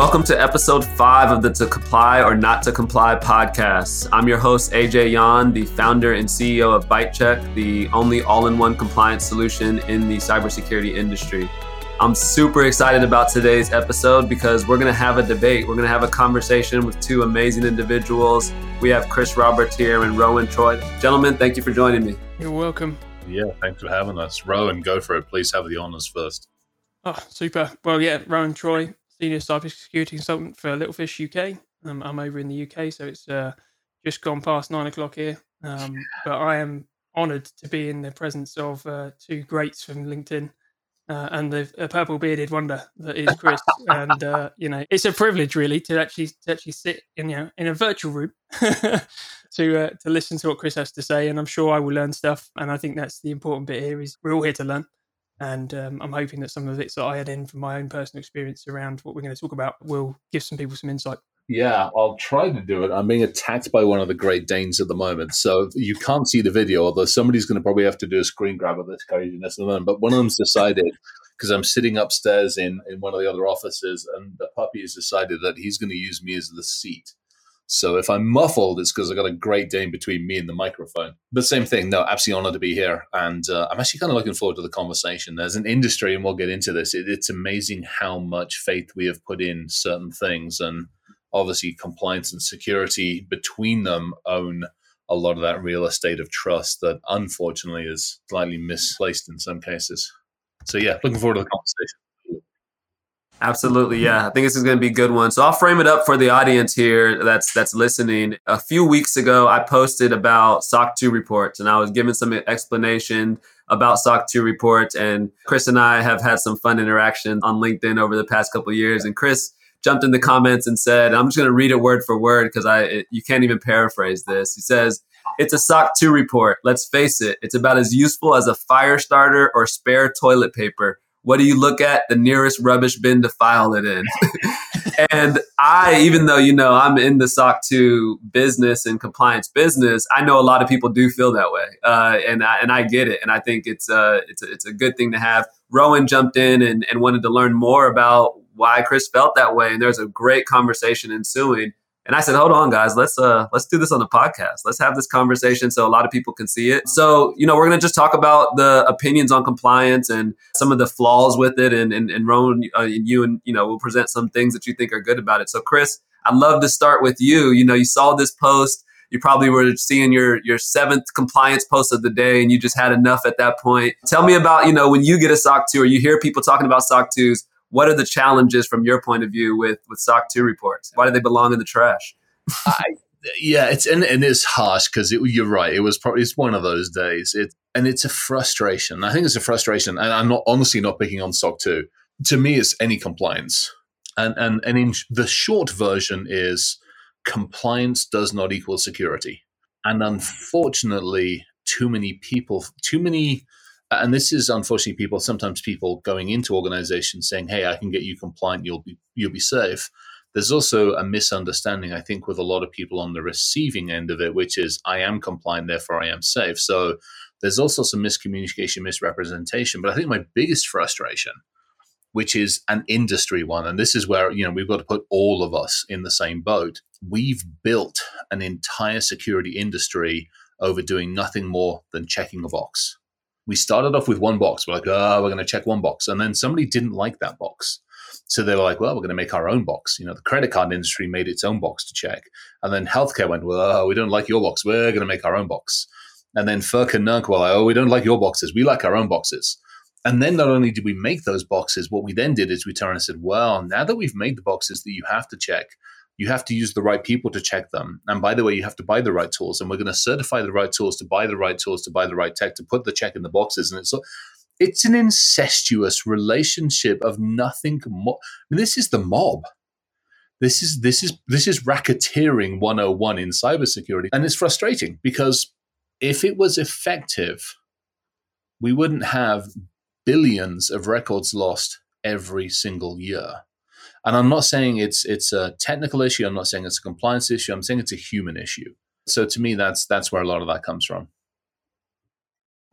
Welcome to episode five of the To Comply or Not to Comply podcast. I'm your host, AJ Yawn, the founder and CEO of ByteChek, the only all in one compliance solution in the cybersecurity industry. I'm super excited about today's episode because we're going to have a debate. We're going to have a conversation with two amazing individuals. We have Chris Roberts here and Rowan Troy. Gentlemen, thank you for joining me. You're welcome. Yeah, thanks for having us. Rowan, go for it. Please have the honors first. Oh, super. Well, yeah, Rowan Troy, senior cybersecurity consultant for Littlefish UK. Um, I'm over in the UK, so it's uh, just gone past nine o'clock here. Um, but I am honoured to be in the presence of uh, two greats from LinkedIn. Uh, and the, purple bearded wonder that is Chris, and uh, you know it's a privilege really to actually to actually sit in you know in a virtual room to uh, to listen to what Chris has to say, and I'm sure I will learn stuff. And I think that's the important bit here is we're all here to learn. And um, I'm hoping that some of the bits that I had in from my own personal experience around what we're going to talk about will give some people some insight. Yeah, I'll try to do it. I'm being attacked by one of the Great Danes at the moment. So you can't see the video, although somebody's going to probably have to do a screen grab of this craziness at the moment. But one of them's decided, because I'm sitting upstairs in, in one of the other offices, and the puppy has decided that he's going to use me as the seat. So if I'm muffled, it's because I've got a Great Dane between me and the microphone. But same thing. No, absolutely honored to be here, and uh, I'm actually kind of looking forward to the conversation. There's an industry, and we'll get into this. It, it's amazing how much faith we have put in certain things, and obviously compliance and security between them own a lot of that real estate of trust that unfortunately is slightly misplaced in some cases. So yeah, looking forward to the conversation. Absolutely, yeah. I think this is going to be a good one. So I'll frame it up for the audience here that's that's listening. A few weeks ago, I posted about SOC 2 reports, and I was giving some explanation about SOC 2 reports. And Chris and I have had some fun interaction on LinkedIn over the past couple years. And Chris jumped in the comments and said, "I'm just going to read it word for word because I it, you can't even paraphrase this." He says. It's a SOC 2 report. Let's face it, it's about as useful as a fire starter or spare toilet paper what do you look at? The nearest rubbish bin to file it in. and I, even though, you know, I'm in the SOC 2 business and compliance business, I know a lot of people do feel that way. Uh, and, I, and I get it. And I think it's, uh, it's, a, it's a good thing to have. Rowan jumped in and, and wanted to learn more about why Chris felt that way. And there's a great conversation ensuing. And I said, hold on, guys, let's uh let's do this on the podcast. Let's have this conversation so a lot of people can see it. So, you know, we're gonna just talk about the opinions on compliance and some of the flaws with it. And and, and Rowan, uh, you and you know, we'll present some things that you think are good about it. So, Chris, I'd love to start with you. You know, you saw this post. You probably were seeing your your seventh compliance post of the day, and you just had enough at that point. Tell me about you know when you get a SOC two or you hear people talking about SOC twos what are the challenges from your point of view with with SOC two reports? Why do they belong in the trash? I, yeah, it's and, and it's harsh because it, you're right. It was probably it's one of those days. It and it's a frustration. I think it's a frustration, and I'm not honestly not picking on SOC two. To me, it's any compliance, and and and in the short version is compliance does not equal security, and unfortunately, too many people, too many Uh, and this is unfortunately people sometimes people going into organizations saying hey i can get you compliant you'll be you'll be safe. There's also a misunderstanding i think with a lot of people on the receiving end of it which is i am compliant therefore i am safe. So there's also some miscommunication misrepresentation but i think my biggest frustration which is an industry one and this is where you know we've got to put all of us in the same boat. We've built an entire security industry over doing nothing more than checking a box we started off with one box. We're like, oh, we're going to check one box. And then somebody didn't like that box. So they were like, well, we're going to make our own box. You know, the credit card industry made its own box to check. And then healthcare went, well, we don't like your box. We're going to make our own box. And then FERC and NERC were like, oh, we don't like your boxes. We like our own boxes. And then not only did we make those boxes, what we then did is we turned and said, well, now that we've made the boxes that you have to check, you have to use the right people to check them. And by the way, you have to buy the right tools. And we're going to certify the right tools to buy the right tools to buy the right tech to put the check in the boxes. And it's it's an incestuous relationship of nothing more. I mean, this is the mob. This is this is this is racketeering 101 in cybersecurity. And it's frustrating because if it was effective, we wouldn't have billions of records lost every single year. And I'm not saying it's it's a technical issue. I'm not saying it's a compliance issue. I'm saying it's a human issue. So to me, that's that's where a lot of that comes from.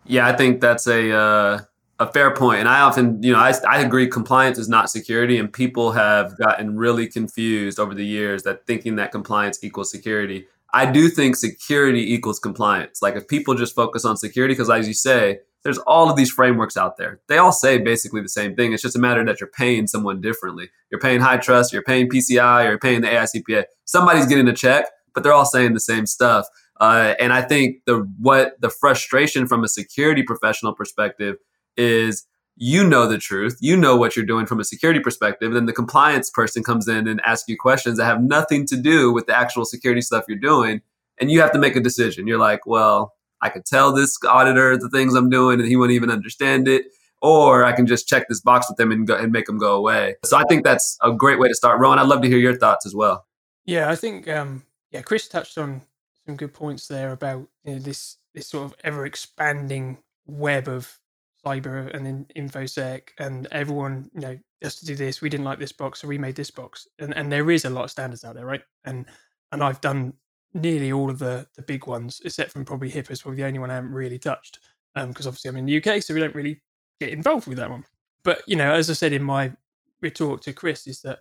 Yeah, I think that's a uh, a fair point. And I often, you know, I, I agree compliance is not security. And people have gotten really confused over the years that thinking that compliance equals security. I do think security equals compliance. Like if people just focus on security, because as you say, there's all of these frameworks out there. They all say basically the same thing. It's just a matter that you're paying someone differently. You're paying HITRUST, you're paying PCI, or you're paying the AICPA. Somebody's getting a check, but they're all saying the same stuff. Uh, and I think the what the frustration from a security professional perspective is you know the truth, you know what you're doing from a security perspective, then the compliance person comes in and asks you questions that have nothing to do with the actual security stuff you're doing, and you have to make a decision. You're like, well, I could tell this auditor the things I'm doing, and he wouldn't even understand it. Or I can just check this box with them and, go, and make them go away. So I think that's a great way to start. Rowan, I'd love to hear your thoughts as well. Yeah, I think um, yeah, Chris touched on some good points there about you know, this this sort of ever expanding web of cyber and in, infosec and everyone you know just to do this we didn't like this box so we made this box and and there is a lot of standards out there right and and i've done nearly all of the the big ones except from probably HIPAA is probably the only one i haven't really touched um because obviously i'm in the uk so we don't really get involved with that one but you know as i said in my retort to chris is that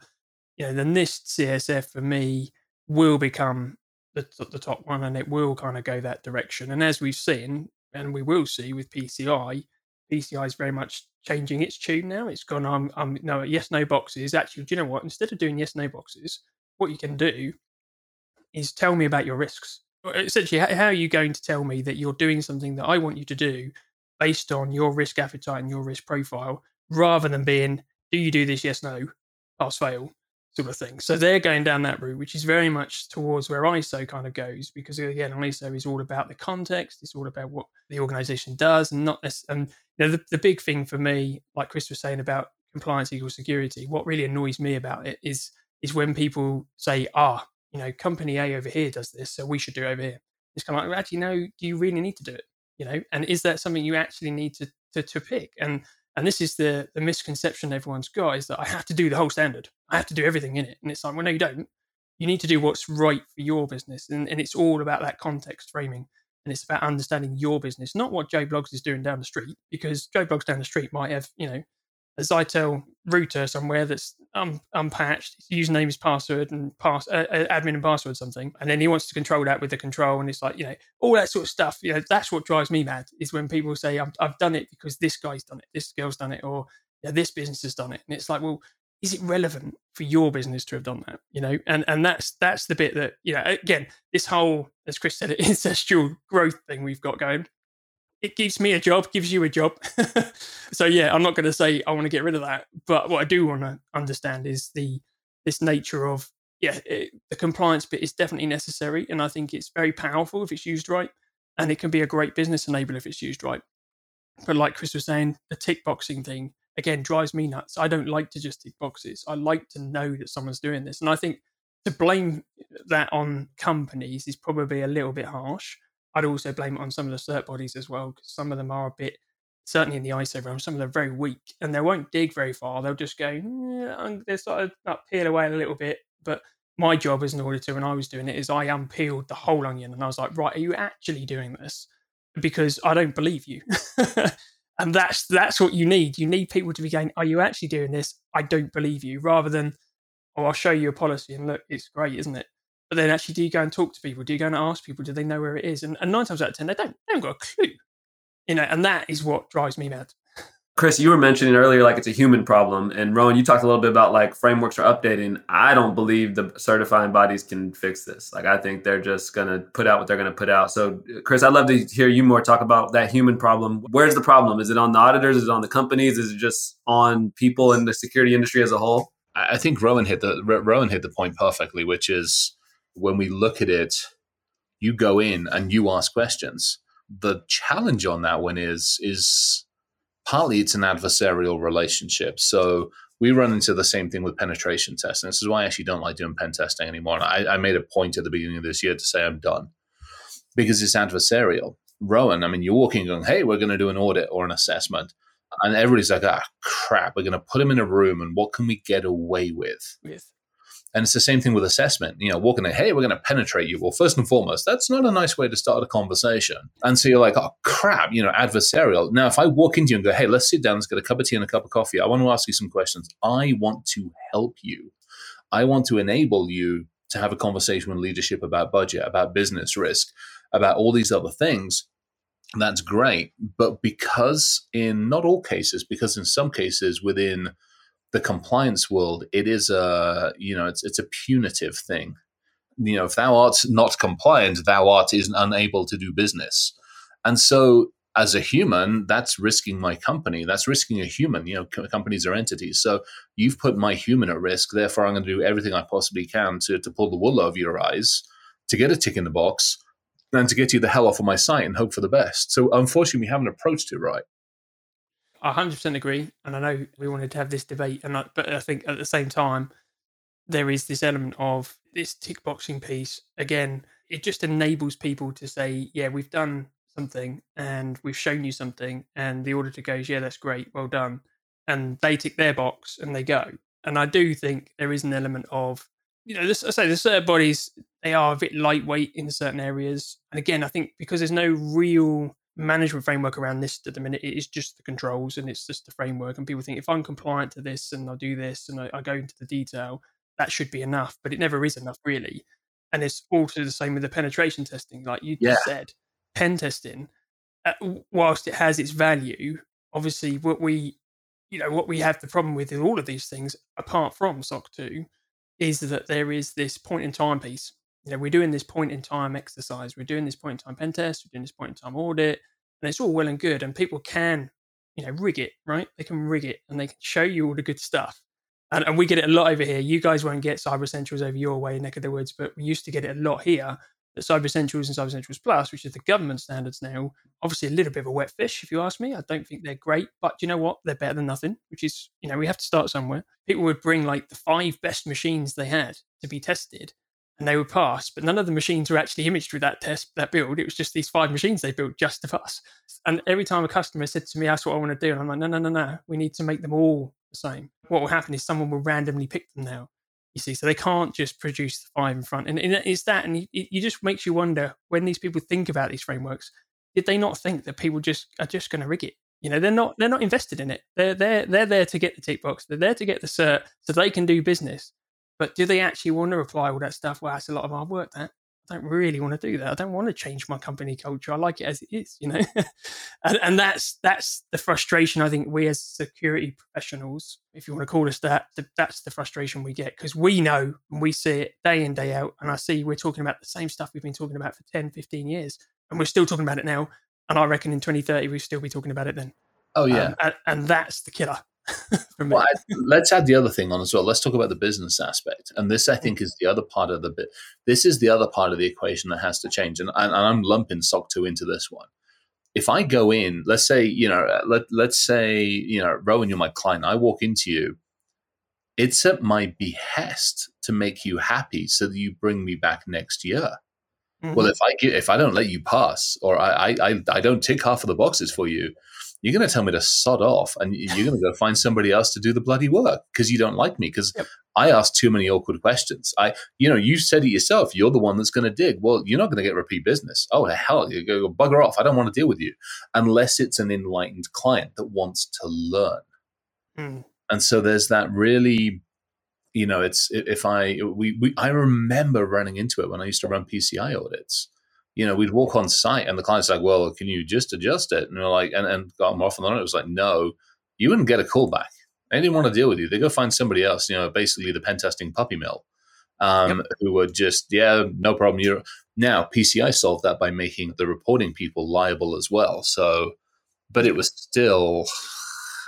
you know the nist csf for me will become the, the top one and it will kind of go that direction and as we've seen and we will see with pci PCI is very much changing its tune now. It's gone, I'm, I'm no yes, no boxes. Actually, do you know what? Instead of doing yes, no boxes, what you can do is tell me about your risks. Essentially, how are you going to tell me that you're doing something that I want you to do based on your risk appetite and your risk profile, rather than being, do you do this? Yes, no, pass, fail sort of thing. So they're going down that route, which is very much towards where ISO kind of goes, because again, ISO is all about the context, it's all about what the organization does, and not this. And you know, the, the big thing for me, like Chris was saying about compliance equals security, what really annoys me about it is is when people say, ah, you know, company A over here does this, so we should do it over here. It's kind of like, well, actually, no, do you really need to do it? You know, and is that something you actually need to to, to pick? And and this is the the misconception everyone's got is that I have to do the whole standard. I have to do everything in it. And it's like, well, no, you don't. You need to do what's right for your business. And, and it's all about that context framing. And it's about understanding your business, not what Joe Bloggs is doing down the street, because Joe Bloggs down the street might have, you know, a ZyXEL router somewhere that's un- unpatched, username is password and pass uh, uh, admin and password something, and then he wants to control that with the control, and it's like you know all that sort of stuff. You know that's what drives me mad is when people say I've, I've done it because this guy's done it, this girl's done it, or yeah, this business has done it, and it's like well. Is it relevant for your business to have done that? You know, and and that's that's the bit that you know. Again, this whole, as Chris said, incestual growth thing we've got going it gives me a job, gives you a job. so yeah, I'm not going to say I want to get rid of that, but what I do want to understand is the this nature of yeah, it, the compliance bit is definitely necessary, and I think it's very powerful if it's used right, and it can be a great business enabler if it's used right. But like Chris was saying, the tick boxing thing again drives me nuts. I don't like to just tick boxes. I like to know that someone's doing this, and I think to blame that on companies is probably a little bit harsh I'd also blame it on some of the cert bodies as well, because some of them are a bit, certainly in the ISO realm, some of them are very weak and they won't dig very far. They'll just go, yeah, they sort of like, peel away a little bit. But my job as an auditor when I was doing it is I unpeeled the whole onion and I was like, right, are you actually doing this? Because I don't believe you. and that's that's what you need. You need people to be going, are you actually doing this? I don't believe you, rather than, oh, I'll show you a policy and look, it's great, isn't it? But then actually, do you go and talk to people? Do you go and ask people? Do they know where it is? And, and nine times out of ten, they don't. They haven't got a clue. You know, and that is what drives me mad. Chris, you were mentioning earlier like it's a human problem, and Rowan, you talked a little bit about like frameworks are updating. I don't believe the certifying bodies can fix this. Like, I think they're just gonna put out what they're gonna put out. So, Chris, I'd love to hear you more talk about that human problem. Where's the problem? Is it on the auditors? Is it on the companies? Is it just on people in the security industry as a whole? I think Rowan hit the Rowan hit the point perfectly, which is when we look at it, you go in and you ask questions. The challenge on that one is is partly it's an adversarial relationship. So we run into the same thing with penetration tests. And this is why I actually don't like doing pen testing anymore. I, I made a point at the beginning of this year to say I'm done because it's adversarial. Rowan, I mean, you're walking going, hey, we're going to do an audit or an assessment. And everybody's like, ah, crap, we're going to put him in a room and what can we get away with? With And it's the same thing with assessment. You know, walking in, hey, we're going to penetrate you. Well, first and foremost, that's not a nice way to start a conversation. And so you're like, oh, crap, you know, adversarial. Now, if I walk into you and go, hey, let's sit down, let's get a cup of tea and a cup of coffee, I want to ask you some questions. I want to help you. I want to enable you to have a conversation with leadership about budget, about business risk, about all these other things that's great. But because in not all cases, because in some cases within the compliance world, it is a you know it's it's a punitive thing. You know, if thou art not compliant, thou art is unable to do business. And so as a human, that's risking my company. That's risking a human. You know, co- companies are entities. So you've put my human at risk. Therefore, I'm going to do everything I possibly can to, to pull the wool over your eyes, to get a tick in the box, and to get you the hell off of my site and hope for the best. So unfortunately, we haven't approached it right. I 100% agree. And I know we wanted to have this debate, and I, but I think at the same time, there is this element of this tick boxing piece. Again, it just enables people to say, yeah, we've done something and we've shown you something. And the auditor goes, yeah, that's great. Well done. And they tick their box and they go. And I do think there is an element of, you know, this, I say the certain bodies, they are a bit lightweight in certain areas. And again, I think because there's no real management framework around this at the minute, it is just the controls and it's just the framework. And people think if I'm compliant to this and I do this and I, I go into the detail, that should be enough. But it never is enough, really. And it's also the same with the penetration testing, like you Yeah. just said. Pen testing, uh, whilst it has its value, obviously what we, you know, what we have the problem with in all of these things, apart from SOC two, is that there is this point in time piece. You know, we're doing this point in time exercise, we're doing this point in time pen test, we're doing this point in time audit, and it's all well and good, and people can, you know, rig it, right? They can rig it, and they can show you all the good stuff. And, and we get it a lot over here. You guys won't get Cyber Essentials over your way, neck of the woods, but we used to get it a lot here. But Cyber Essentials and Cyber Essentials Plus, which is the government standards now, obviously a little bit of a wet fish, if you ask me. I don't think they're great, but you know what? They're better than nothing, which is, you know, we have to start somewhere. People would bring like the five best machines they had to be tested and they would pass, but none of the machines were actually imaged with that test, that build. It was just these five machines they built just of us. And every time a customer said to me, that's what I want to do, and I'm like, no, no, no, no, we need to make them all the same. What will happen is someone will randomly pick them now. You see, so they can't just produce the five in front, and, and it's that, and it, it just makes you wonder when these people think about these frameworks, did they not think that people just are just going to rig it? You know, they're not they're not invested in it. They're they're they're there to get the tick box. They're there to get the cert so they can do business. But do they actually want to apply all that stuff? Well, that's a lot of hard work. That I don't really want to do that. I don't want to change my company culture. I like it as it is, you know. and, and that's that's the frustration I think we as security professionals, if you want to call us that, th- that's the frustration we get because we know and we see it day in day out. And I see we're talking about the same stuff we've been talking about for 10, 15 years, and we're still talking about it now. And I reckon in 2030 we'll still be talking about it then. Oh yeah. Um, and, and that's the killer. Well, I, let's add the other thing on as well. Let's talk about the business aspect, and this I think is the other part of the bit. This is the other part of the equation that has to change, and, and I'm lumping SOC two into this one. If I go in, let's say you know, let let's say you know, Rowan, you're my client. I walk into you. It's at my behest to make you happy, so that you bring me back next year. Mhm. Well, if I if I don't let you pass, or I, I I I don't tick half of the boxes for you, you're going to tell me to sod off, and you're going to go find somebody else to do the bloody work because you don't like me because Yep. I ask too many awkward questions. I, you know, you said it yourself. You're the one that's going to dig. Well, you're not going to get repeat business. Oh hell, you go bugger off. I don't want to deal with you unless it's an enlightened client that wants to learn. Mm. And so there's that really, you know, it's if I we, we I remember running into it when I used to run PCI audits. You know, we'd walk on site and the client's like, "Well, can you just adjust it?" And we're like, and and got more often than not, it was like, "No, you wouldn't get a call back. They didn't want to deal with you. They go find somebody else. You know, basically the pen testing puppy mill, um, who would just, yeah, no problem. You now PCI solved that by making the reporting people liable as well. So, but it was still,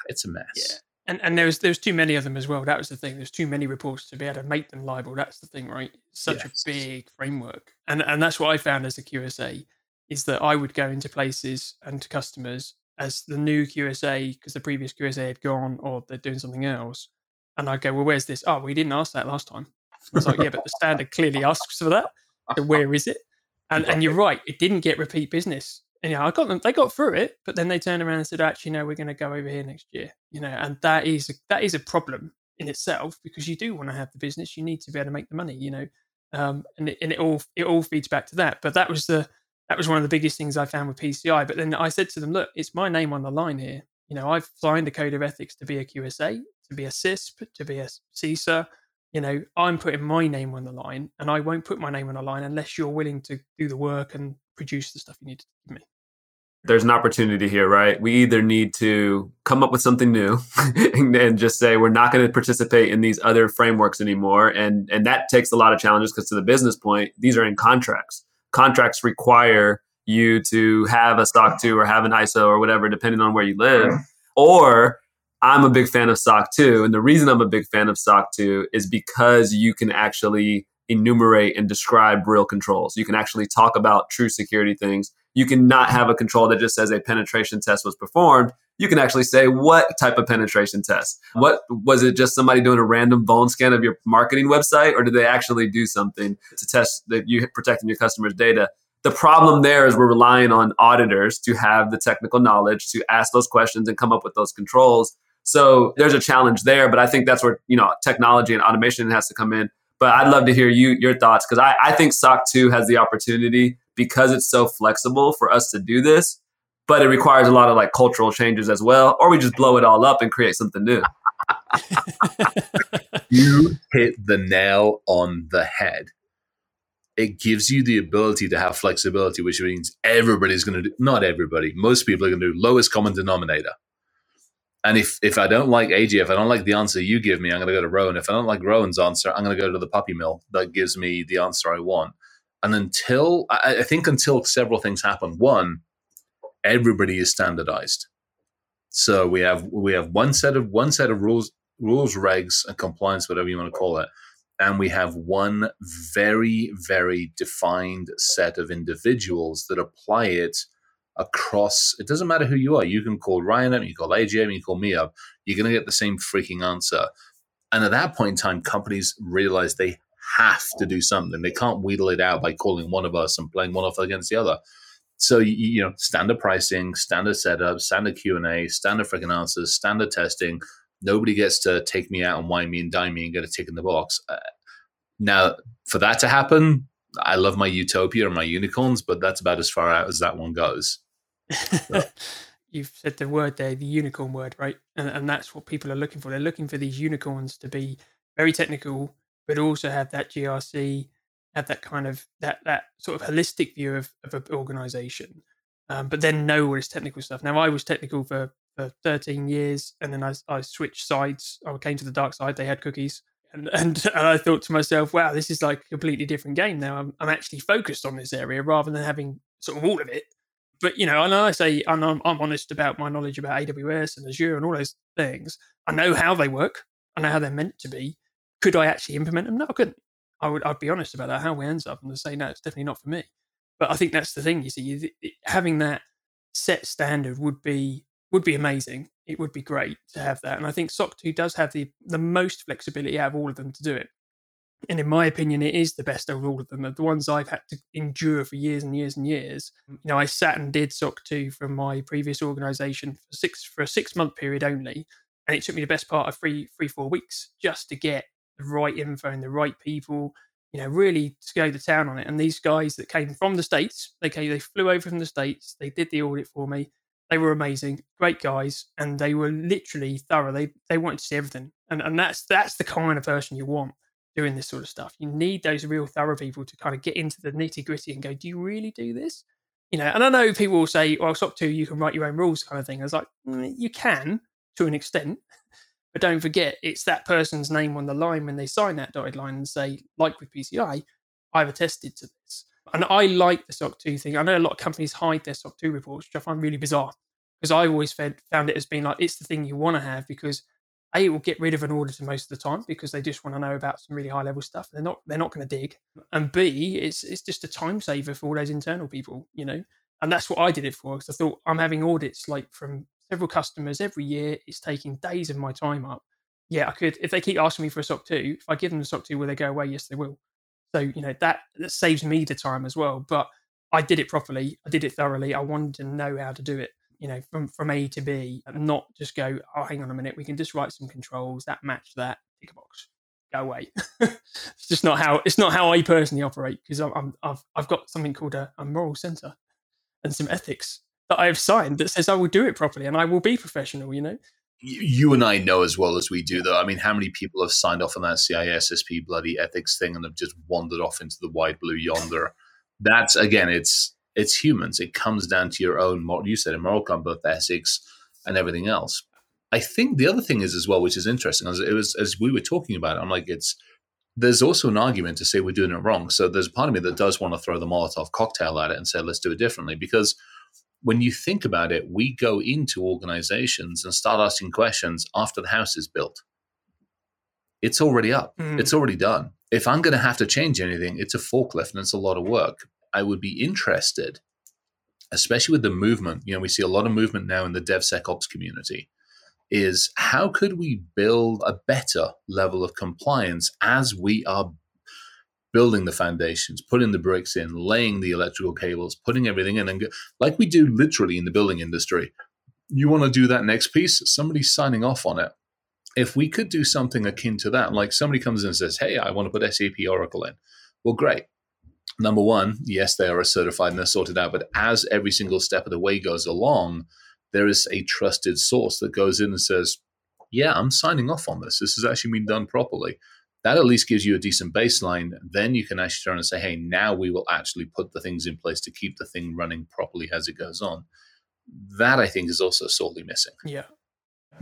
it's a mess. Yeah. And and there was there was too many of them as well. That was the thing. There's too many reports to be able to make them liable. That's the thing, right? It's such Yes. a big framework. And and that's what I found as a QSA is that I would go into places and to customers as the new QSA because the previous QSA had gone or they're doing something else. And I'd go, Well, where's this? Oh, we didn't ask that last time. I was like, Yeah, but the standard clearly asks for that. So where is it? And and you're right, it didn't get repeat business. And yeah, I got them. They got through it, but then they turned around and said, "Actually, no, we're going to go over here next year." You know, and that is that is a problem. in itself because you do want to have the business. You need to be able to make the money, you know, um, and it, and it all it all feeds back to that. But that was the that was one of the biggest things I found with PCI. But then I said to them, look, it's my name on the line here. You know, I've signed a code of ethics to be a QSA, to be a CISP, to be a CISA. You know, I'm putting my name on the line, and I won't put my name on the line unless you're willing to do the work and produce the stuff you need to give me there's an opportunity here, right? We either need to come up with something new and, and, just say we're not going to participate in these other frameworks anymore, and and that takes a lot of challenges because to the business point, these are in contracts. Contracts require you to have a SOC 2 or have an ISO or whatever, depending on where you live. Or I'm a big fan of SOC 2, and the reason I'm a big fan of SOC 2 is because you can actually enumerate and describe real controls. You can actually talk about true security things you can not have a control that just says a penetration test was performed. You can actually say what type of penetration test. What was it just somebody doing a random vuln scan of your marketing website, or did they actually do something to test that you protecting your customers' data? The problem there is we're relying on auditors to have the technical knowledge to ask those questions and come up with those controls. So there's a challenge there, but I think that's where you know technology and automation has to come in. But I'd love to hear you your thoughts because I, I think SOC 2 has the opportunity because it's so flexible for us to do this, but it requires a lot of like cultural changes as well, or we just blow it all up and create something new. you hit the nail on the head. It gives you the ability to have flexibility, which means everybody's going to do, not everybody, most people are going to do lowest common denominator. And if, if I don't like AJ, if I don't like the answer you give me, I'm going to go to Rowan. If I don't like Rowan's answer, I'm going to go to the puppy mill that gives me the answer I want. And until I, I think until several things happen, one, everybody is standardized. So we have we have one set of one set of rules, rules, regs, and compliance, whatever you want to call it, and we have one very very defined set of individuals that apply it across. It doesn't matter who you are. You can call Ryan up, you call AJ, you call me up. You're going to get the same freaking answer. And at that point in time, companies realize they have to do something. They can't wheedle it out by calling one of us and playing one off against the other. So you, you know, standard pricing, standard setup, standard Q and A, standard freaking answers, standard testing. Nobody gets to take me out and wine me and dine me and get a tick in the box. Uh, now, for that to happen, I love my utopia and my unicorns, but that's about as far out as that one goes. So. You've said the word there, the unicorn word, right? And, and that's what people are looking for. They're looking for these unicorns to be very technical, but also have that GRC, have that kind of that that sort of holistic view of, of an organization, um, but then know all this technical stuff. Now, I was technical for, for 13 years, and then I, I switched sides. I came to the dark side. They had cookies. And, and, and I thought to myself, wow, this is like a completely different game now. I'm, I'm actually focused on this area rather than having sort of all of it. But you know, and I say I'm, I'm honest about my knowledge about AWS and Azure and all those things. I know how they work. I know how they're meant to be. Could I actually implement them? No, I couldn't. I would. I'd be honest about that. How we ends up and say no, it's definitely not for me. But I think that's the thing. You see, having that set standard would be would be amazing. It would be great to have that. And I think SOC 2 does have the the most flexibility out of all of them to do it. And in my opinion, it is the best of all of them. The ones I've had to endure for years and years and years. Mm. You know, I sat and did SOC 2 from my previous organization for six for a six month period only. And it took me the best part of three, three, four weeks just to get the right info and the right people, you know, really to go to town on it. And these guys that came from the States, they came, they flew over from the States, they did the audit for me. They were amazing, great guys, and they were literally thorough. They they wanted to see everything. And and that's that's the kind of person you want doing this sort of stuff. You need those real thorough people to kind of get into the nitty gritty and go, Do you really do this? You know, and I know people will say, Well, SOC 2, you can write your own rules kind of thing. I was like, mm, you can to an extent. But don't forget, it's that person's name on the line when they sign that dotted line and say, like with PCI, I've attested to this. And I like the SOC 2 thing. I know a lot of companies hide their SOC 2 reports, which I find really bizarre because I've always found it as being like, it's the thing you want to have because A, will get rid of an auditor most of the time because they just want to know about some really high level stuff. They're not they're not going to dig. And B, it's it's just a time saver for all those internal people, you know. And that's what I did it for because I thought I'm having audits like from several customers every year. It's taking days of my time up. Yeah, I could if they keep asking me for a SOC 2, if I give them the SOC 2, will they go away? Yes, they will. So, you know, that, that saves me the time as well. But I did it properly. I did it thoroughly. I wanted to know how to do it, you know, from, from A to B and not just go, oh, hang on a minute, we can just write some controls that match that. tick a box, go away. it's just not how it's not how I personally operate because I'm, I've I've got something called a, a moral center and some ethics that I have signed that says I will do it properly and I will be professional. You know. You and I know as well as we do, though. I mean, how many people have signed off on that CISSP bloody ethics thing and have just wandered off into the wide blue yonder? That's again, it's it's humans. It comes down to your own, you said, a moral compass, ethics, and everything else. I think the other thing is as well, which is interesting, as it was as we were talking about it, I'm like, it's there's also an argument to say we're doing it wrong. So there's a part of me that does want to throw the Molotov cocktail at it and say, let's do it differently. Because when you think about it, we go into organizations and start asking questions after the house is built. It's already up. Mm. It's already done. If I'm going to have to change anything, it's a forklift and it's a lot of work. I would be interested, especially with the movement. You know, we see a lot of movement now in the DevSecOps community. Is how could we build a better level of compliance as we are building the foundations, putting the bricks in, laying the electrical cables, putting everything in, and go, like we do literally in the building industry. You want to do that next piece? Somebody's signing off on it. If we could do something akin to that, like somebody comes in and says, "Hey, I want to put SAP Oracle in," well, great number one, yes, they are certified and they're sorted out, but as every single step of the way goes along, there is a trusted source that goes in and says, yeah, I'm signing off on this. This has actually been done properly. That at least gives you a decent baseline. Then you can actually turn and say, hey, now we will actually put the things in place to keep the thing running properly as it goes on. That I think is also sorely missing. Yeah.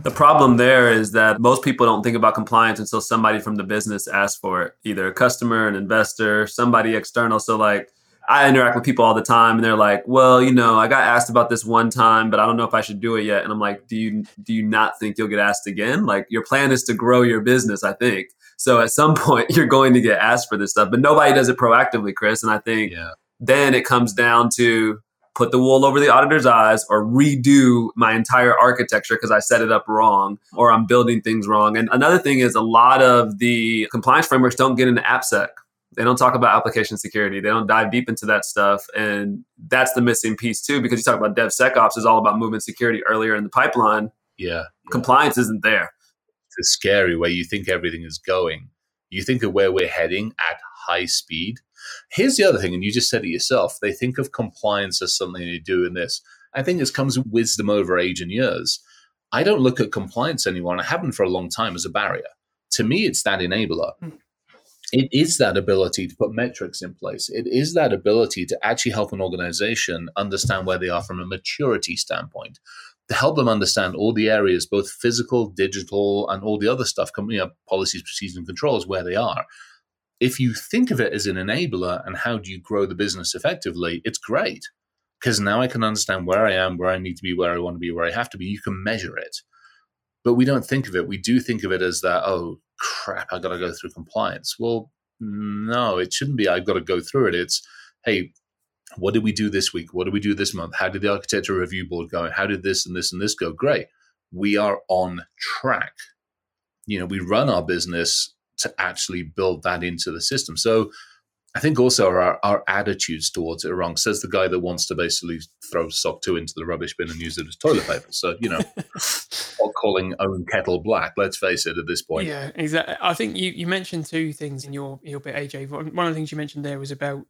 The problem there is that most people don't think about compliance until somebody from the business asks for it, either a customer, an investor, somebody external. So, like, I interact with people all the time and they're like, "Well, you know, I got asked about this one time, but I don't know if I should do it yet." And I'm like, "Do you do you not think you'll get asked again? Like your plan is to grow your business, I think. So at some point you're going to get asked for this stuff, but nobody does it proactively, Chris, and I think yeah. then it comes down to put the wool over the auditor's eyes or redo my entire architecture because I set it up wrong or I'm building things wrong. And another thing is a lot of the compliance frameworks don't get into AppSec. They don't talk about application security. They don't dive deep into that stuff. And that's the missing piece too, because you talk about DevSecOps is all about moving security earlier in the pipeline. Yeah. Compliance isn't there. It's scary where you think everything is going. You think of where we're heading at high speed Here's the other thing, and you just said it yourself. They think of compliance as something they do in this. I think this comes with wisdom over age and years. I don't look at compliance anymore, and I haven't for a long time as a barrier. To me, it's that enabler. Mm. It is that ability to put metrics in place. It is that ability to actually help an organization understand where they are from a maturity standpoint, to help them understand all the areas, both physical, digital, and all the other stuff, you know, policies, procedures, and controls, where they are if you think of it as an enabler and how do you grow the business effectively, it's great because now I can understand where I am, where I need to be, where I want to be, where I have to be. You can measure it. But we don't think of it. We do think of it as that, oh, crap, I got to go through compliance. Well, no, it shouldn't be, I've got to go through it. It's, hey, what did we do this week? What did we do this month? How did the architecture review board go? How did this and this and this go? Great. We are on track. You know, we run our business to actually build that into the system. So I think also our, our attitudes towards it are wrong. Says the guy that wants to basically throw SOC 2 into the rubbish bin and use it as toilet paper. So, you know, or calling own kettle black, let's face it at this point. Yeah, exactly. I think you, you mentioned two things in your, your bit, AJ. One of the things you mentioned there was about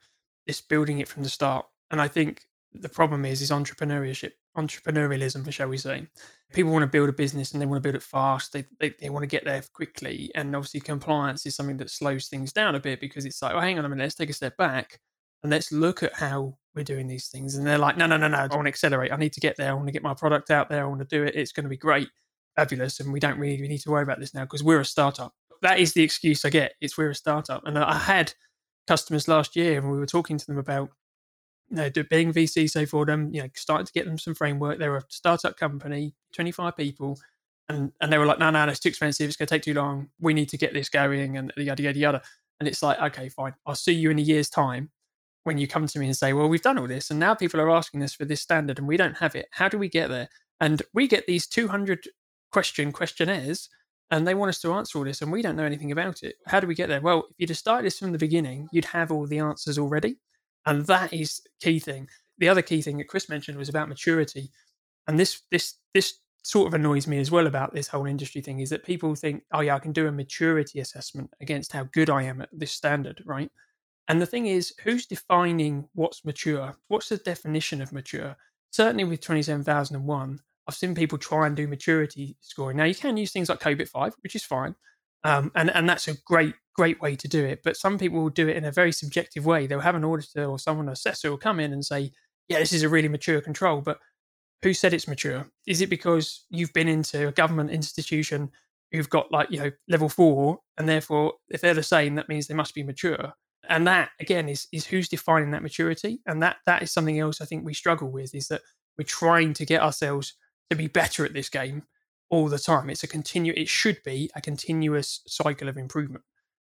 this building it from the start. And I think the problem is is entrepreneurship entrepreneurialism shall we say. People want to build a business and they want to build it fast they, they, they want to get there quickly and obviously compliance is something that slows things down a bit because it's like oh hang on a minute let's take a step back and let's look at how we're doing these things. And they're like no no no no i want to accelerate. I need to get there. I want to get my product out there. I want to do it. It's going to be great. Fabulous. And we don't really we need to worry about this now because we're a startup. That is the excuse i get. It's we're a startup. And i had customers last year and we were talking to them about you know, being VC, so for them, you know, starting to get them some framework. They were a startup company, 25 people, and and they were like, no, no, that's too expensive. It's going to take too long. We need to get this going, and the yada yada yada. And it's like, okay, fine. I'll see you in a year's time when you come to me and say, well, we've done all this, and now people are asking us for this standard, and we don't have it. How do we get there? And we get these 200 question questionnaires, and they want us to answer all this, and we don't know anything about it. How do we get there? Well, if you'd have started this from the beginning, you'd have all the answers already. And that is key thing. The other key thing that Chris mentioned was about maturity. And this this this sort of annoys me as well about this whole industry thing is that people think, oh yeah, I can do a maturity assessment against how good I am at this standard, right? And the thing is, who's defining what's mature? What's the definition of mature? Certainly with 27001, I've seen people try and do maturity scoring. Now you can use things like COBIT 5, which is fine. Um, and, and that's a great, great way to do it. But some people will do it in a very subjective way. They'll have an auditor or someone, assessor will come in and say, yeah, this is a really mature control. But who said it's mature? Is it because you've been into a government institution who've got like, you know, level four, and therefore if they're the same, that means they must be mature? And that again is is who's defining that maturity. And that that is something else I think we struggle with is that we're trying to get ourselves to be better at this game all the time. It's a continue it should be a continuous cycle of improvement.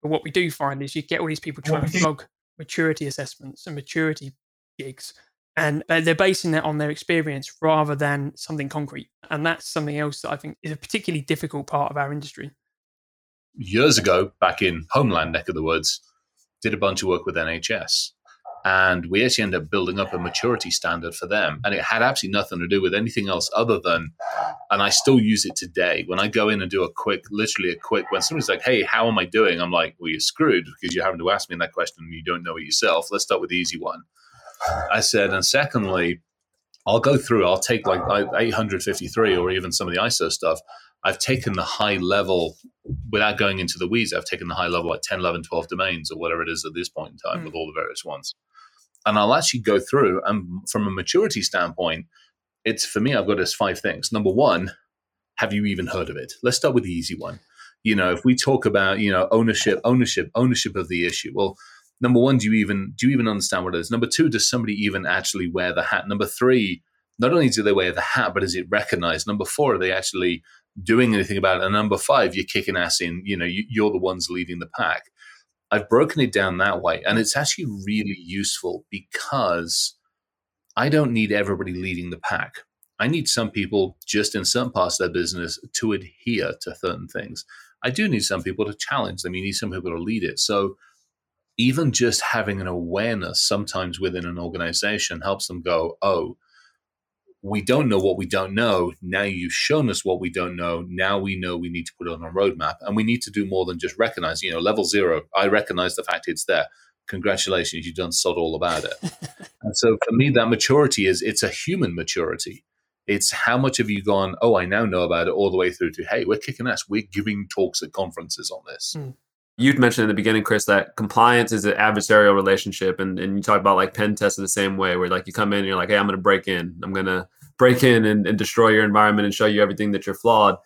But what we do find is you get all these people trying to flog maturity assessments and maturity gigs and they're basing that on their experience rather than something concrete and that's something else that i think is a particularly difficult part of our industry years ago back in homeland neck of the woods did a bunch of work with nhs and we actually ended up building up a maturity standard for them and it had absolutely nothing to do with anything else other than and i still use it today when i go in and do a quick literally a quick when somebody's like hey how am i doing i'm like well you're screwed because you're having to ask me that question and you don't know it yourself let's start with the easy one I said, and secondly, I'll go through, I'll take like 853 or even some of the ISO stuff. I've taken the high level without going into the weeds. I've taken the high level like 10, 11, 12 domains or whatever it is at this point in time mm. with all the various ones. And I'll actually go through, and from a maturity standpoint, it's for me, I've got this five things. Number one, have you even heard of it? Let's start with the easy one. You know, if we talk about, you know, ownership, ownership, ownership of the issue, well, number one, do you even do you even understand what it is? Number two, does somebody even actually wear the hat? Number three, not only do they wear the hat, but is it recognized? Number four, are they actually doing anything about it? And number five, you're kicking ass in. You know, you, are the ones leading the pack. I've broken it down that way, and it's actually really useful because I don't need everybody leading the pack. I need some people just in some parts of their business to adhere to certain things. I do need some people to challenge them. You need some people to lead it. So even just having an awareness sometimes within an organization helps them go, oh, we don't know what we don't know. Now you've shown us what we don't know. Now we know we need to put it on a roadmap. And we need to do more than just recognize, you know, level zero. I recognize the fact it's there. Congratulations, you've done sod all about it. and so for me, that maturity is it's a human maturity. It's how much have you gone, oh, I now know about it, all the way through to, hey, we're kicking ass. We're giving talks at conferences on this. Mm you'd mentioned in the beginning, Chris, that compliance is an adversarial relationship, and, and you talk about like pen tests the same way, where like you come in and you're like, hey, I'm going to break in, I'm going to break in and, and destroy your environment and show you everything that you're flawed.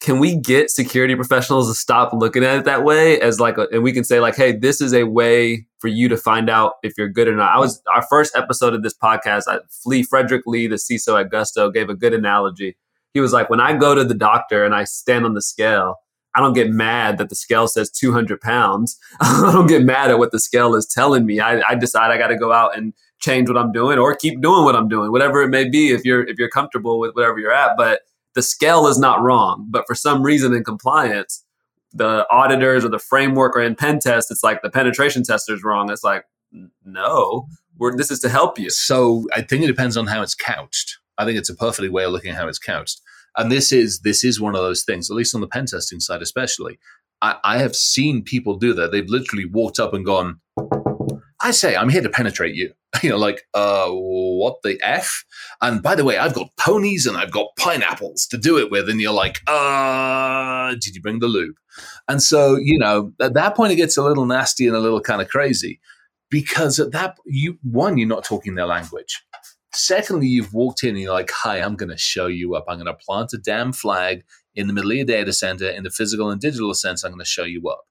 Can we get security professionals to stop looking at it that way as like, a, and we can say like, hey, this is a way for you to find out if you're good or not. I was our first episode of this podcast. I, Flee Frederick Lee, the CISO at Gusto, gave a good analogy. He was like, when I go to the doctor and I stand on the scale I don't get mad that the scale says 200 pounds. I don't get mad at what the scale is telling me. I, I decide I got to go out and change what I'm doing or keep doing what I'm doing, whatever it may be. If you're if you're comfortable with whatever you're at, but the scale is not wrong. But for some reason in compliance, the auditors or the framework or in pen test, it's like the penetration tester is wrong. It's like no, we're, this is to help you. So I think it depends on how it's couched. I think it's a perfectly way of looking at how it's couched. And this is this is one of those things, at least on the pen testing side, especially. I, I have seen people do that. They've literally walked up and gone, I say, I'm here to penetrate you. You know, like, uh, what the F? And by the way, I've got ponies and I've got pineapples to do it with. And you're like, uh, did you bring the lube? And so, you know, at that point, it gets a little nasty and a little kind of crazy because at that, you, one, you're not talking their language. Secondly, you've walked in and you're like, hi, I'm going to show you up. I'm going to plant a damn flag in the middle of your data center in the physical and digital sense. I'm going to show you up.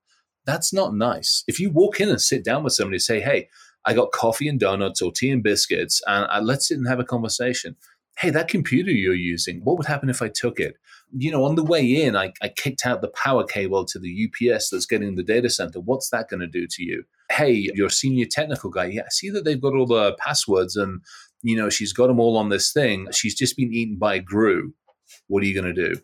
That's not nice. If you walk in and sit down with somebody and say, hey, I got coffee and donuts or tea and biscuits, and I, uh, let's sit and have a conversation. Hey, that computer you're using, what would happen if I took it? You know, on the way in, I, I kicked out the power cable to the UPS that's getting the data center. What's that going to do to you? Hey, your senior technical guy, yeah, I see that they've got all the passwords and you know, she's got them all on this thing. She's just been eaten by a GRU. What are you going to do?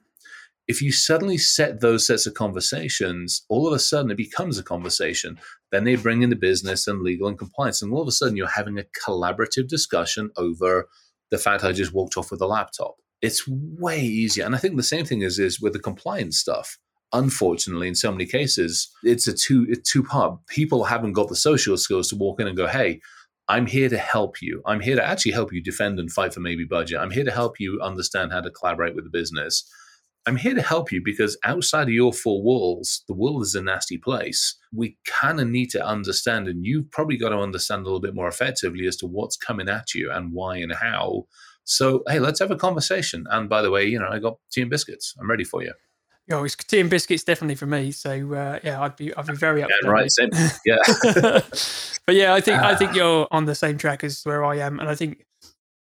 If you suddenly set those sets of conversations, all of a sudden it becomes a conversation. Then they bring in the business and legal and compliance. And all of a sudden you're having a collaborative discussion over the fact I just walked off with a laptop. it's way easier. And I think the same thing is is with the compliance stuff. Unfortunately, in so many cases, it's a two it's two part. People haven't got the social skills to walk in and go, "Hey, I'm here to help you. I'm here to actually help you defend and fight for maybe budget. I'm here to help you understand how to collaborate with the business. I'm here to help you because outside of your four walls, the world is a nasty place. We kind of need to understand, and you've probably got to understand a little bit more effectively as to what's coming at you and why and how. So, hey, let's have a conversation. And by the way, you know, I got tea and biscuits. I'm ready for you. Oh, it's tea and biscuits definitely for me. So uh, yeah, I'd be I'd be very up. Yeah, right, same. Yeah. but yeah, I think I think you're on the same track as where I am, and I think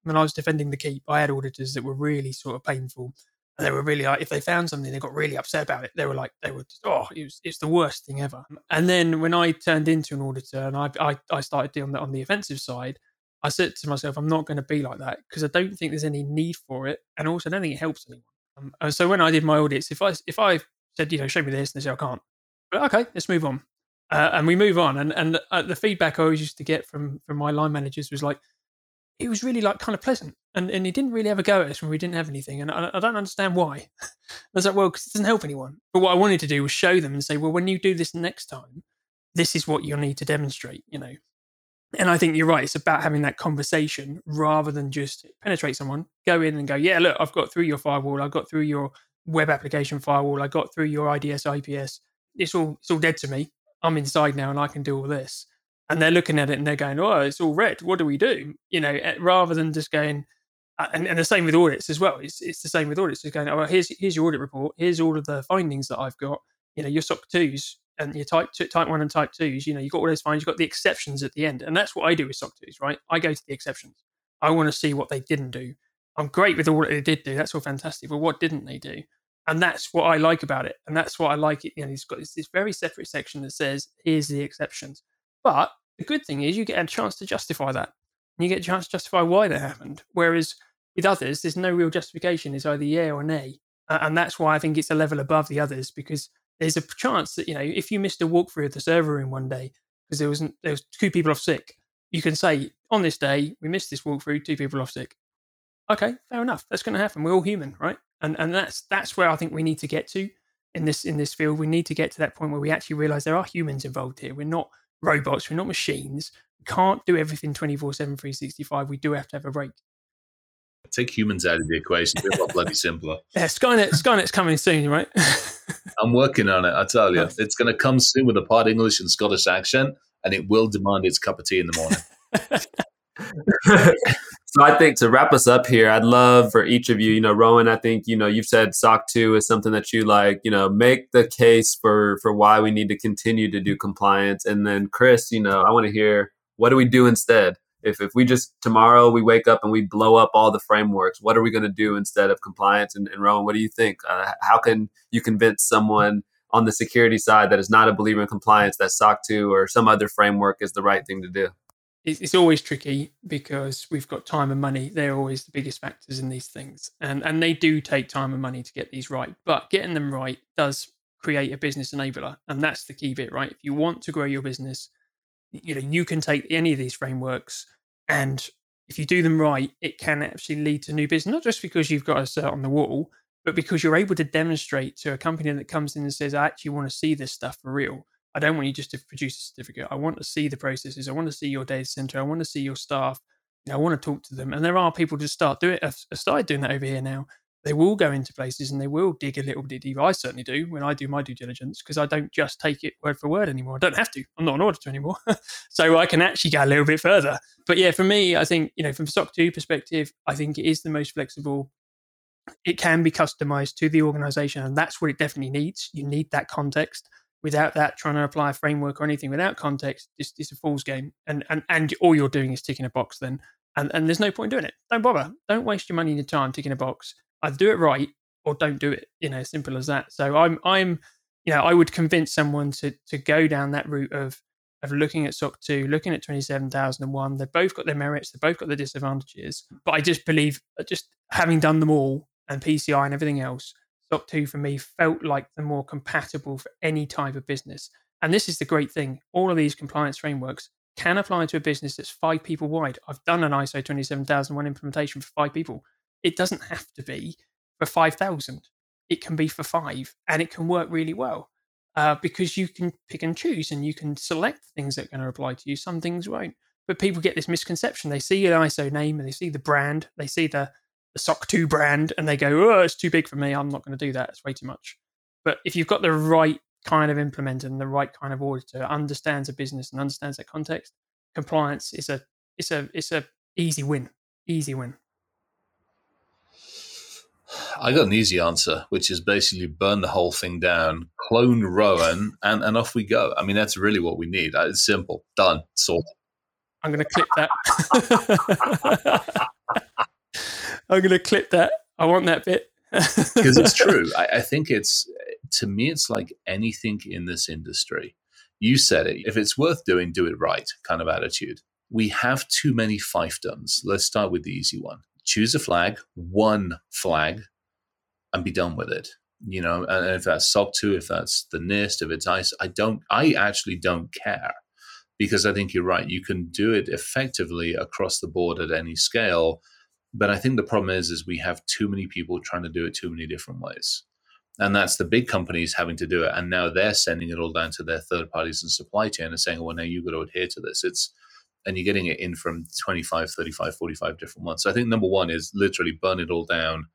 when I was defending the keep, I had auditors that were really sort of painful. And they were really like, if they found something, they got really upset about it. They were like, they were just, oh, it was, it's the worst thing ever. And then when I turned into an auditor and I, I, I started doing that on the offensive side, I said to myself, I'm not going to be like that because I don't think there's any need for it. And also, I don't think it helps anyone. Um, and so when I did my audits, if I, if I said, you know, show me this, and they say, I can't, but okay, let's move on. Uh, and we move on. And, and uh, the feedback I always used to get from, from my line managers was like, it was really like kind of pleasant. And, and he didn't really ever go at us when we didn't have anything. And I, I don't understand why. I was like, well, because it doesn't help anyone. But what I wanted to do was show them and say, well, when you do this next time, this is what you'll need to demonstrate, you know. And I think you're right. It's about having that conversation rather than just penetrate someone, go in and go, yeah, look, I've got through your firewall, I've got through your web application firewall, I got through your IDS, IPS. It's all it's all dead to me. I'm inside now and I can do all this. And they're looking at it and they're going, oh, it's all red. What do we do? You know, eh, rather than just going, uh, and, and the same with audits as well. It's, it's the same with audits. It's going, oh, well, here's here's your audit report. Here's all of the findings that I've got. You know, your SOC twos and your type two, type one and type twos, you know, you've got all those findings, you've got the exceptions at the end. And that's what I do with SOC twos, right? I go to the exceptions. I want to see what they didn't do. I'm great with all that they did do. That's all fantastic. But what didn't they do? And that's what I like about it. And that's what I like it. You know, he's got this, this very separate section that says, here's the exceptions. But the good thing is you get a chance to justify that. And you get a chance to justify why that happened. Whereas with others, there's no real justification. It's either yeah or nay. And that's why I think it's a level above the others because there's a chance that you know if you missed a walkthrough of the server room one day because there wasn't there was two people off sick, you can say on this day we missed this walkthrough, two people off sick. Okay, fair enough. That's going to happen. We're all human, right? And and that's that's where I think we need to get to in this in this field. We need to get to that point where we actually realize there are humans involved here. We're not robots. We're not machines. We can't do everything 24 7, 365. We do have to have a break. Take humans out of the equation. It's a lot bloody simpler. Yeah, Skynet, Skynet's coming soon, right? I'm working on it. I tell you, it's going to come soon with a part English and Scottish accent, and it will demand its cup of tea in the morning. so I think to wrap us up here, I'd love for each of you, you know, Rowan, I think, you know, you've said SOC 2 is something that you like, you know, make the case for for why we need to continue to do compliance. And then Chris, you know, I want to hear what do we do instead? if if we just tomorrow we wake up and we blow up all the frameworks, what are we going to do instead of compliance? And, and Rowan, what do you think? Uh, how can you convince someone on the security side that is not a believer in compliance that SOC 2 or some other framework is the right thing to do? It's always tricky because we've got time and money. They're always the biggest factors in these things, and and they do take time and money to get these right. But getting them right does create a business enabler, and that's the key bit, right? If you want to grow your business, you know you can take any of these frameworks and if you do them right it can actually lead to new business not just because you've got a cert on the wall but because you're able to demonstrate to a company that comes in and says i actually want to see this stuff for real i don't want you just to produce a certificate i want to see the processes i want to see your data center i want to see your staff i want to talk to them and there are people to start doing it have uh, started doing that over here now they will go into places and they will dig a little bit deeper. I certainly do when I do my due diligence because I don't just take it word for word anymore. I don't have to. I'm not an auditor anymore. so I can actually go a little bit further. But yeah, for me, I think, you know, from SOC 2 perspective, I think it is the most flexible. It can be customized to the organization, and that's what it definitely needs. You need that context. Without that, trying to apply a framework or anything without context, it's, it's a fool's game. And, and and all you're doing is ticking a box then. And, and there's no point doing it. Don't bother. Don't waste your money and your time ticking a box either do it right or don't do it. You know, simple as that. So I'm I'm you know I would convince someone to to go down that route of of looking at SOC 2, looking at 27001. They've both got their merits, they've both got their disadvantages. But I just believe, uh, just having done them all and PCI and everything else, SOC 2 for me felt like the more compatible for any type of business. And this is the great thing all of these compliance frameworks can apply to a business that's five people wide. I've done an ISO 27001 implementation for five people it doesn't have to be for 5,000. It can be for five and it can work really well uh, because you can pick and choose and you can select things that are going to apply to you. Some things won't. But people get this misconception. They see an ISO name and they see the brand, they see the, the SOC 2 brand, and they go, oh, it's too big for me. I'm not going to do that. It's way too much. But if you've got the right kind of implementer and the right kind of auditor, understands a business and understands that context, compliance is a it's a it's a easy win. Easy win. I got an easy answer, which is basically burn the whole thing down, clone Rowan, and, and off we go. I mean, that's really what we need. Uh, it's simple, done, sorted. I'm going to clip that. I'm going to clip that. I want that bit. Because it's true. I, I think it's, to me, it's like anything in this industry. You said it. If it's worth doing, do it right kind of attitude. We have too many fiefdoms. Let's start with the easy one choose a flag, one flag, and be done with it. You know, and if that's SOC 2, if that's the NIST, if it's ICE, I don't, I actually don't care because I think you're right. You can do it effectively across the board at any scale. But I think the problem is, is we have too many people trying to do it too many different ways. And that's the big companies having to do it. And now they're sending it all down to their third parties and supply chain and saying, well, now you've got to adhere to this. It's, and you're getting it in from 25, 35, 45 different ones. So I think number one is literally burn it all down,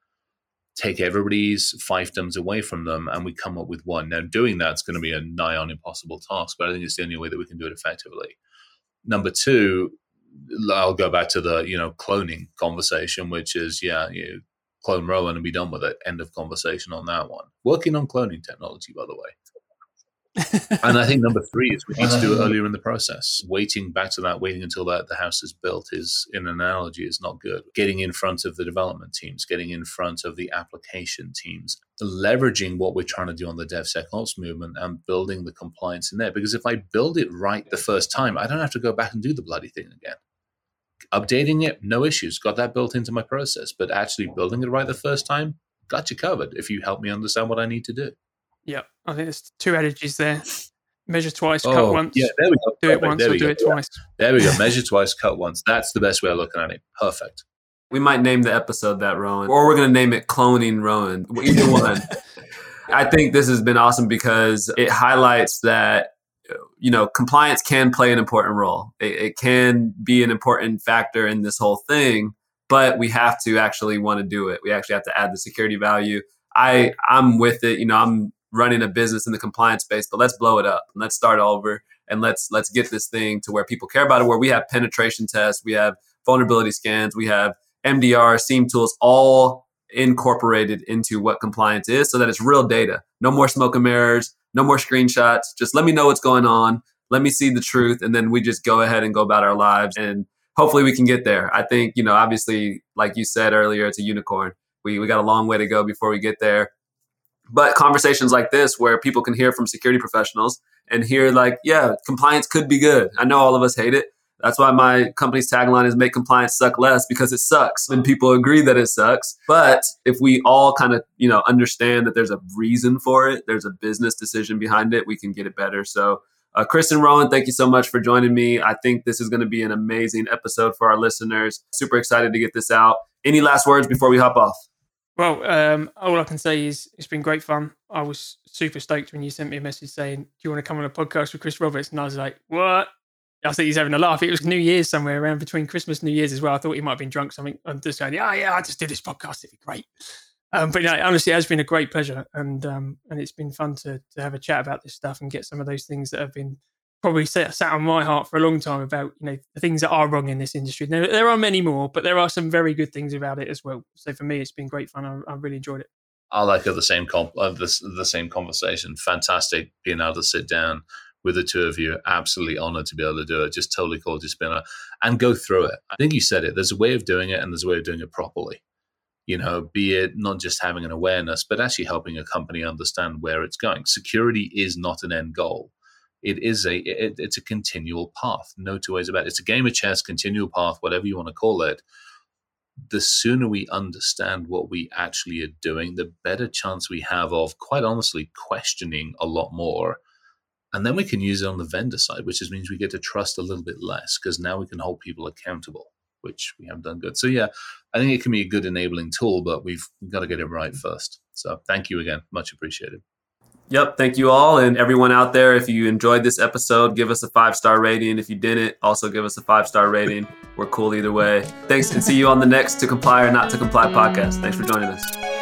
take everybody's fiefdoms away from them, and we come up with one. Now, doing that's going to be a nigh on impossible task, but I think it's the only way that we can do it effectively. Number two, I'll go back to the you know cloning conversation, which is yeah, you clone Rowan and be done with it. End of conversation on that one. Working on cloning technology, by the way and I think number three is we need to do it earlier in the process. Waiting back to that, waiting until that the house is built is, in an analogy, is not good. Getting in front of the development teams, getting in front of the application teams, leveraging what we're trying to do on the DevSecOps movement and building the compliance in there. Because if I build it right the first time, I don't have to go back and do the bloody thing again. Updating it, no issues. Got that built into my process. But actually building it right the first time, got you covered if you help me understand what I need to do. Yeah, I think there's two adages there. Measure twice, oh, cut once. Yeah, there we go. Do Perfect. it once or do go. it twice. There we go. Measure twice, cut once. That's the best way of looking at it. Perfect. We might name the episode that Rowan, or we're going to name it Cloning Rowan. Either one. I think this has been awesome because it highlights that you know compliance can play an important role. It, it can be an important factor in this whole thing, but we have to actually want to do it. We actually have to add the security value. I I'm with it. You know, I'm running a business in the compliance space, but let's blow it up and let's start over and let's let's get this thing to where people care about it, where we have penetration tests, we have vulnerability scans, we have MDR, SIEM tools, all incorporated into what compliance is so that it's real data. No more smoke and mirrors, no more screenshots. Just let me know what's going on. Let me see the truth. And then we just go ahead and go about our lives. And hopefully we can get there. I think, you know, obviously, like you said earlier, it's a unicorn. We, we got a long way to go before we get there but conversations like this where people can hear from security professionals and hear like yeah compliance could be good i know all of us hate it that's why my company's tagline is make compliance suck less because it sucks and people agree that it sucks but if we all kind of you know understand that there's a reason for it there's a business decision behind it we can get it better so uh, Chris and Rowan, thank you so much for joining me. I think this is going to be an amazing episode for our listeners. Super excited to get this out. Any last words before we hop off? Well, um, all I can say is it's been great fun. I was super stoked when you sent me a message saying, "Do you want to come on a podcast with Chris Roberts?" And I was like, "What?" I think he's having a laugh. It was New Year's somewhere around between Christmas and New Year's as well. I thought he might have been drunk. Something. I'm just saying, "Yeah, yeah, I just did this podcast. It'd be great." Um, but honestly, it has been a great pleasure, and um, and it's been fun to to have a chat about this stuff and get some of those things that have been probably sat, sat on my heart for a long time about you know the things that are wrong in this industry. There, there are many more, but there are some very good things about it as well. So for me, it's been great fun. I, I really enjoyed it. I like the same comp, uh, the, the same conversation. Fantastic being able to sit down with the two of you. Absolutely honored to be able to do it. Just totally you spinner and go through it. I think you said it. There's a way of doing it, and there's a way of doing it properly. You know, be it not just having an awareness, but actually helping a company understand where it's going. Security is not an end goal it is a it, it's a continual path no two ways about it it's a game of chess continual path whatever you want to call it the sooner we understand what we actually are doing the better chance we have of quite honestly questioning a lot more and then we can use it on the vendor side which means we get to trust a little bit less because now we can hold people accountable which we haven't done good. So yeah, I think it can be a good enabling tool, but we've got to get it right first. So thank you again, much appreciated. Yep. Thank you all. And everyone out there, if you enjoyed this episode, give us a five star rating. If you didn't, also give us a five star rating. We're cool either way. Thanks and see you on the next To Comply or Not to Comply podcast. Thanks for joining us.